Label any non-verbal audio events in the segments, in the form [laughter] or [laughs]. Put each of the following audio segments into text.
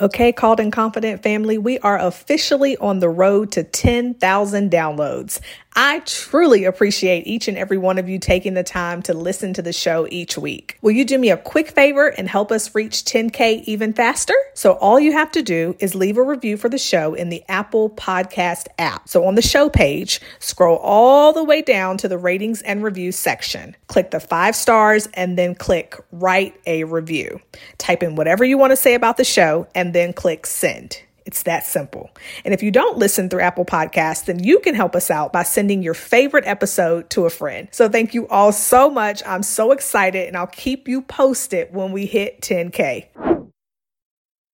Okay, Called and Confident family, we are officially on the road to 10,000 downloads. I truly appreciate each and every one of you taking the time to listen to the show each week. Will you do me a quick favor and help us reach 10K even faster? So, all you have to do is leave a review for the show in the Apple Podcast app. So, on the show page, scroll all the way down to the ratings and reviews section. Click the five stars and then click write a review. Type in whatever you want to say about the show and then click send. It's that simple. And if you don't listen through Apple Podcasts, then you can help us out by sending your favorite episode to a friend. So thank you all so much. I'm so excited and I'll keep you posted when we hit 10K.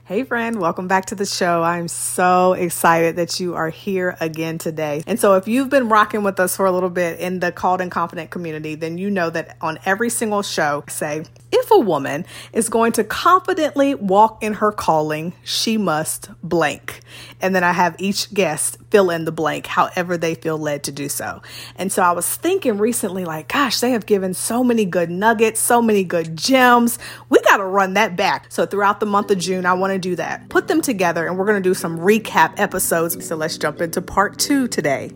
Hey, friend, welcome back to the show. I'm so excited that you are here again today. And so, if you've been rocking with us for a little bit in the Called and Confident community, then you know that on every single show, say, if a woman is going to confidently walk in her calling, she must blank. And then I have each guest fill in the blank however they feel led to do so. And so I was thinking recently, like, gosh, they have given so many good nuggets, so many good gems. We got to run that back. So throughout the month of June, I want to do that. Put them together and we're going to do some recap episodes. So let's jump into part two today.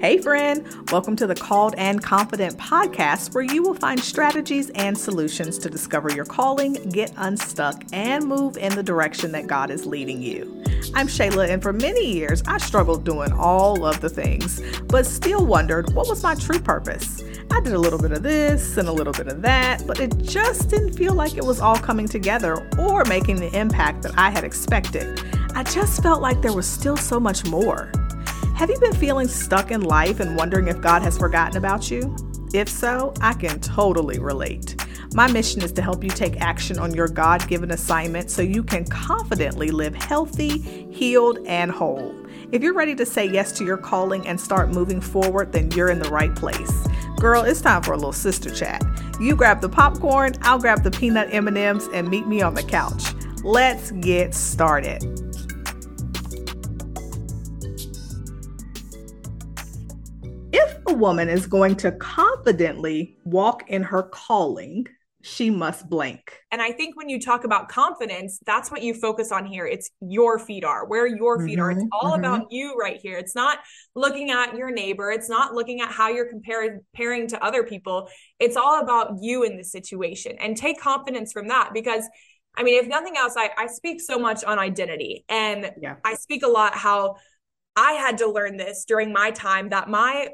Hey, friend, welcome to the Called and Confident podcast, where you will find strategies and solutions to discover your calling, get unstuck, and move in the direction that God is leading you. I'm Shayla, and for many years, I struggled doing all of the things, but still wondered what was my true purpose. I did a little bit of this and a little bit of that, but it just didn't feel like it was all coming together or making the impact that I had expected. I just felt like there was still so much more. Have you been feeling stuck in life and wondering if God has forgotten about you? If so, I can totally relate. My mission is to help you take action on your God given assignment so you can confidently live healthy, healed, and whole. If you're ready to say yes to your calling and start moving forward, then you're in the right place. Girl, it's time for a little sister chat. You grab the popcorn, I'll grab the peanut M&Ms and meet me on the couch. Let's get started. If a woman is going to confidently walk in her calling, she must blank. And I think when you talk about confidence, that's what you focus on here. It's your feet are, where your feet mm-hmm, are. It's mm-hmm, all mm-hmm. about you right here. It's not looking at your neighbor. It's not looking at how you're comparing, comparing to other people. It's all about you in the situation and take confidence from that because I mean, if nothing else, I, I speak so much on identity and yeah. I speak a lot how I had to learn this during my time that my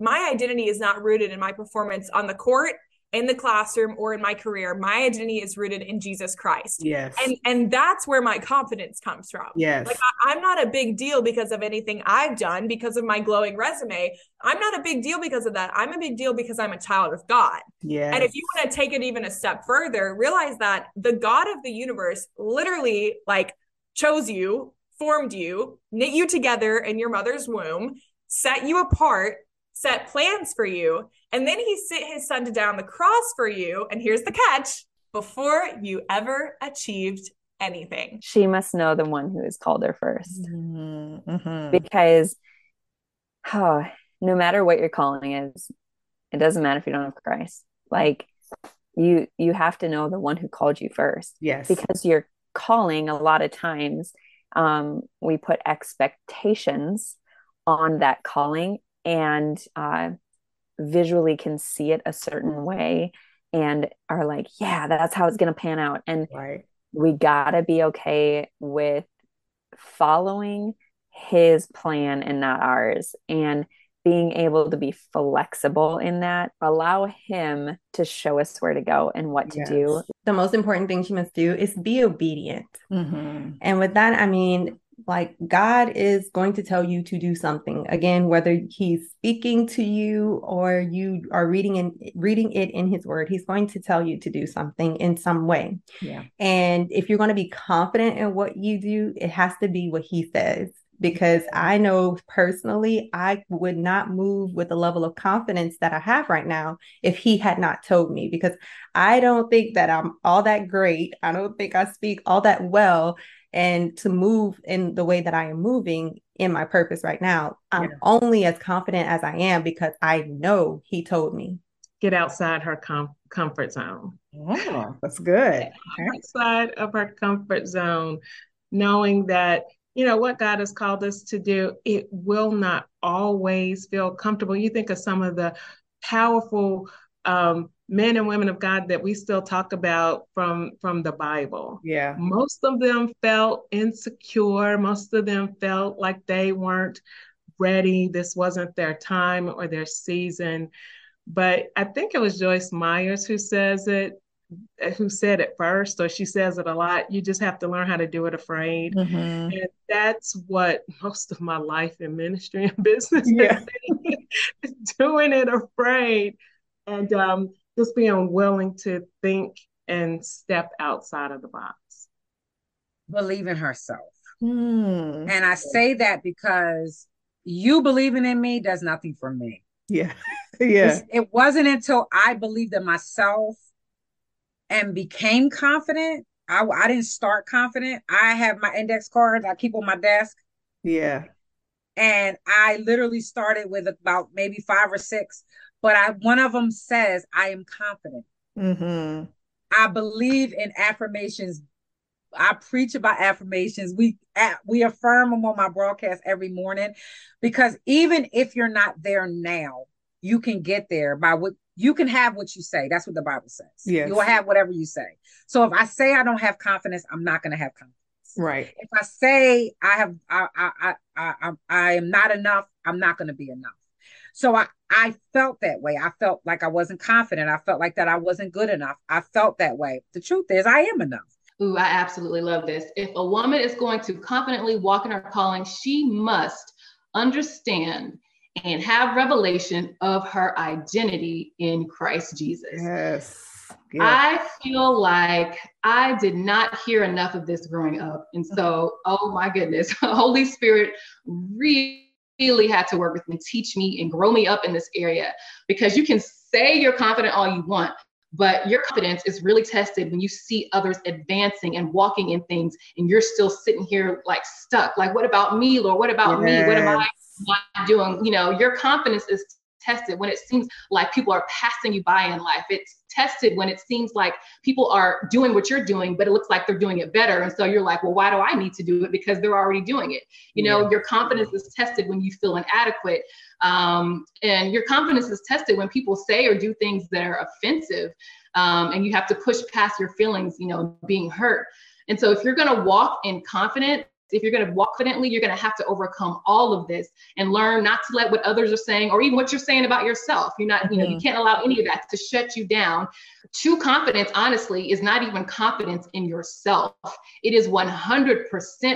my identity is not rooted in my performance on the court, in the classroom, or in my career. My identity is rooted in Jesus Christ. Yes, and and that's where my confidence comes from. Yes, like I, I'm not a big deal because of anything I've done because of my glowing resume. I'm not a big deal because of that. I'm a big deal because I'm a child of God. Yeah. And if you want to take it even a step further, realize that the God of the universe literally like chose you formed you, knit you together in your mother's womb, set you apart, set plans for you, and then he sent his son to down the cross for you. And here's the catch before you ever achieved anything. She must know the one who has called her 1st mm-hmm. mm-hmm. Because oh, no matter what your calling is, it doesn't matter if you don't have Christ. Like you you have to know the one who called you first. Yes. Because your calling a lot of times um, we put expectations on that calling and uh, visually can see it a certain way and are like, yeah, that's how it's going to pan out. And right. we got to be okay with following his plan and not ours. And being able to be flexible in that, allow him to show us where to go and what to yes. do. The most important thing she must do is be obedient. Mm-hmm. And with that, I mean, like God is going to tell you to do something. Again whether he's speaking to you or you are reading and reading it in his word he's going to tell you to do something in some way. Yeah. And if you're going to be confident in what you do it has to be what he says. Because I know personally I would not move with the level of confidence that I have right now if he had not told me. Because I don't think that I'm all that great. I don't think I speak all that well and to move in the way that I am moving in my purpose right now, I'm yeah. only as confident as I am because I know he told me. get outside her com- comfort zone. Oh, that's good. Okay. Outside of her comfort zone, knowing that you know what God has called us to do, it will not always feel comfortable. You think of some of the powerful um, men and women of God that we still talk about from from the Bible. Yeah. Most of them felt insecure. Most of them felt like they weren't ready. This wasn't their time or their season. But I think it was Joyce Myers who says it, who said it first, or she says it a lot. You just have to learn how to do it afraid. Mm-hmm. And that's what most of my life in ministry and [laughs] business yeah. [laughs] doing it afraid. And um, just being willing to think and step outside of the box. Believe in herself. Mm. And I say that because you believing in me does nothing for me. Yeah. [laughs] yeah. It wasn't until I believed in myself and became confident. I, I didn't start confident. I have my index cards I keep on my desk. Yeah. And I literally started with about maybe five or six but I one of them says, I am confident. Mm-hmm. I believe in affirmations. I preach about affirmations. We we affirm them on my broadcast every morning because even if you're not there now, you can get there by what you can have what you say. That's what the Bible says. Yes. You will have whatever you say. So if I say I don't have confidence, I'm not going to have confidence. Right. If I say I have I I I I, I, I am not enough, I'm not going to be enough. So I, I felt that way. I felt like I wasn't confident. I felt like that I wasn't good enough. I felt that way. The truth is, I am enough. Ooh, I absolutely love this. If a woman is going to confidently walk in her calling, she must understand and have revelation of her identity in Christ Jesus. Yes. yes. I feel like I did not hear enough of this growing up. And so, oh my goodness, [laughs] Holy Spirit really really had to work with me, teach me, and grow me up in this area because you can say you're confident all you want, but your confidence is really tested when you see others advancing and walking in things and you're still sitting here like stuck. Like, what about me, Lord? What about yes. me? What am I not doing? You know, your confidence is tested when it seems like people are passing you by in life. It's tested when it seems like people are doing what you're doing, but it looks like they're doing it better. And so you're like, well, why do I need to do it? Because they're already doing it. You know, yeah. your confidence is tested when you feel inadequate. Um, and your confidence is tested when people say or do things that are offensive. Um, and you have to push past your feelings, you know, being hurt. And so if you're going to walk in confidence, if you're going to walk confidently, you're going to have to overcome all of this and learn not to let what others are saying or even what you're saying about yourself. You're not, you know, you mm-hmm. can't allow any of that to shut you down. True confidence, honestly, is not even confidence in yourself. It is 100%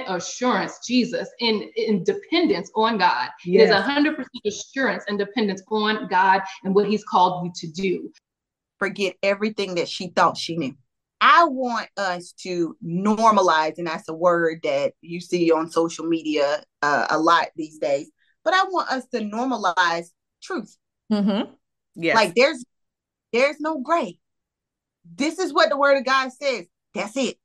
assurance, Jesus, in, in dependence on God. Yes. It is 100% assurance and dependence on God and what He's called you to do. Forget everything that she thought she knew. I want us to normalize, and that's a word that you see on social media uh, a lot these days. But I want us to normalize truth. Mm-hmm. Yes. Like there's there's no gray. This is what the word of God says. That's it.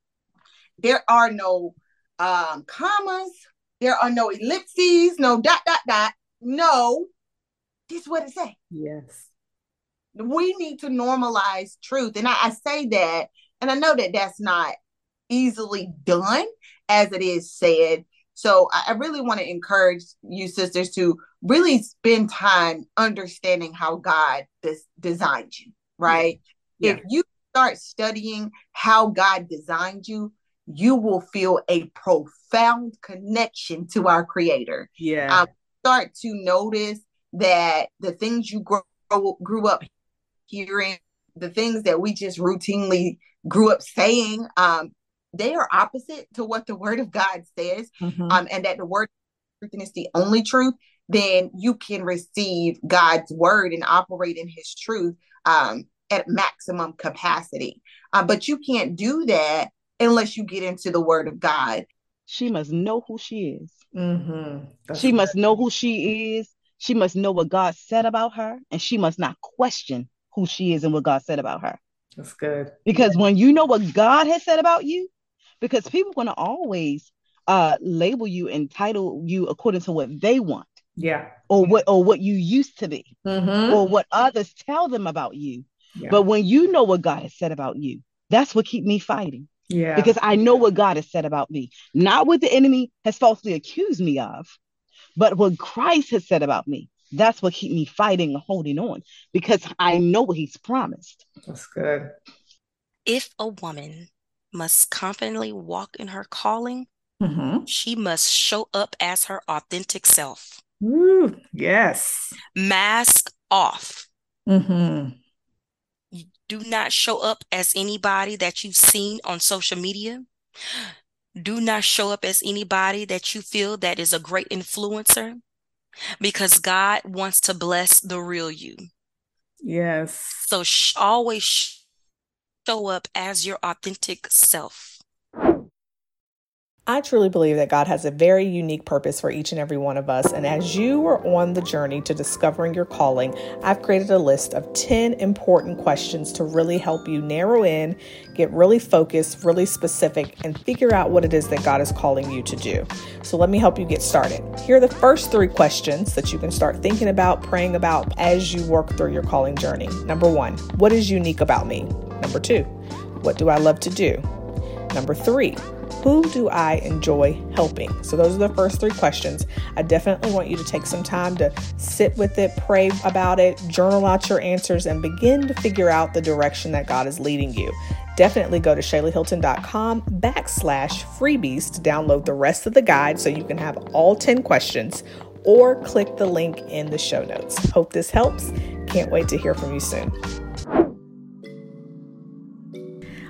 There are no um, commas. There are no ellipses. No dot dot dot. No. This is what it says. Yes. We need to normalize truth, and I, I say that and I know that that's not easily done as it is said. So I, really want to encourage you sisters to really spend time understanding how God des- designed you, right? Yeah. If you start studying how God designed you, you will feel a profound connection to our creator. Yeah. Um, start to notice that the things you grow, grew up hearing, the things that we just routinely grew up saying um, they are opposite to what the word of God says, mm-hmm. um, and that the word truth is the only truth, then you can receive God's word and operate in his truth um, at maximum capacity. Uh, but you can't do that unless you get into the word of God. She must know who she is. Mm-hmm. She must know who she is. She must know what God said about her, and she must not question who she is and what God said about her. That's good. Because when you know what God has said about you, because people are going to always uh, label you and title you according to what they want. Yeah. Or what or what you used to be. Mm-hmm. Or what others tell them about you. Yeah. But when you know what God has said about you, that's what keep me fighting. Yeah. Because I know what God has said about me. Not what the enemy has falsely accused me of, but what Christ has said about me. That's what keep me fighting and holding on because I know what he's promised. That's good. If a woman must confidently walk in her calling, mm-hmm. she must show up as her authentic self. Ooh, yes. Mask off. Mm-hmm. Do not show up as anybody that you've seen on social media. Do not show up as anybody that you feel that is a great influencer because God wants to bless the real you. Yes. So sh- always show up as your authentic self. I truly believe that God has a very unique purpose for each and every one of us. And as you are on the journey to discovering your calling, I've created a list of 10 important questions to really help you narrow in, get really focused, really specific, and figure out what it is that God is calling you to do. So let me help you get started. Here are the first three questions that you can start thinking about, praying about as you work through your calling journey. Number one, what is unique about me? Number two, what do I love to do? Number three, who do I enjoy helping? So, those are the first three questions. I definitely want you to take some time to sit with it, pray about it, journal out your answers, and begin to figure out the direction that God is leading you. Definitely go to shaylahilton.com backslash freebies to download the rest of the guide so you can have all 10 questions or click the link in the show notes. Hope this helps. Can't wait to hear from you soon.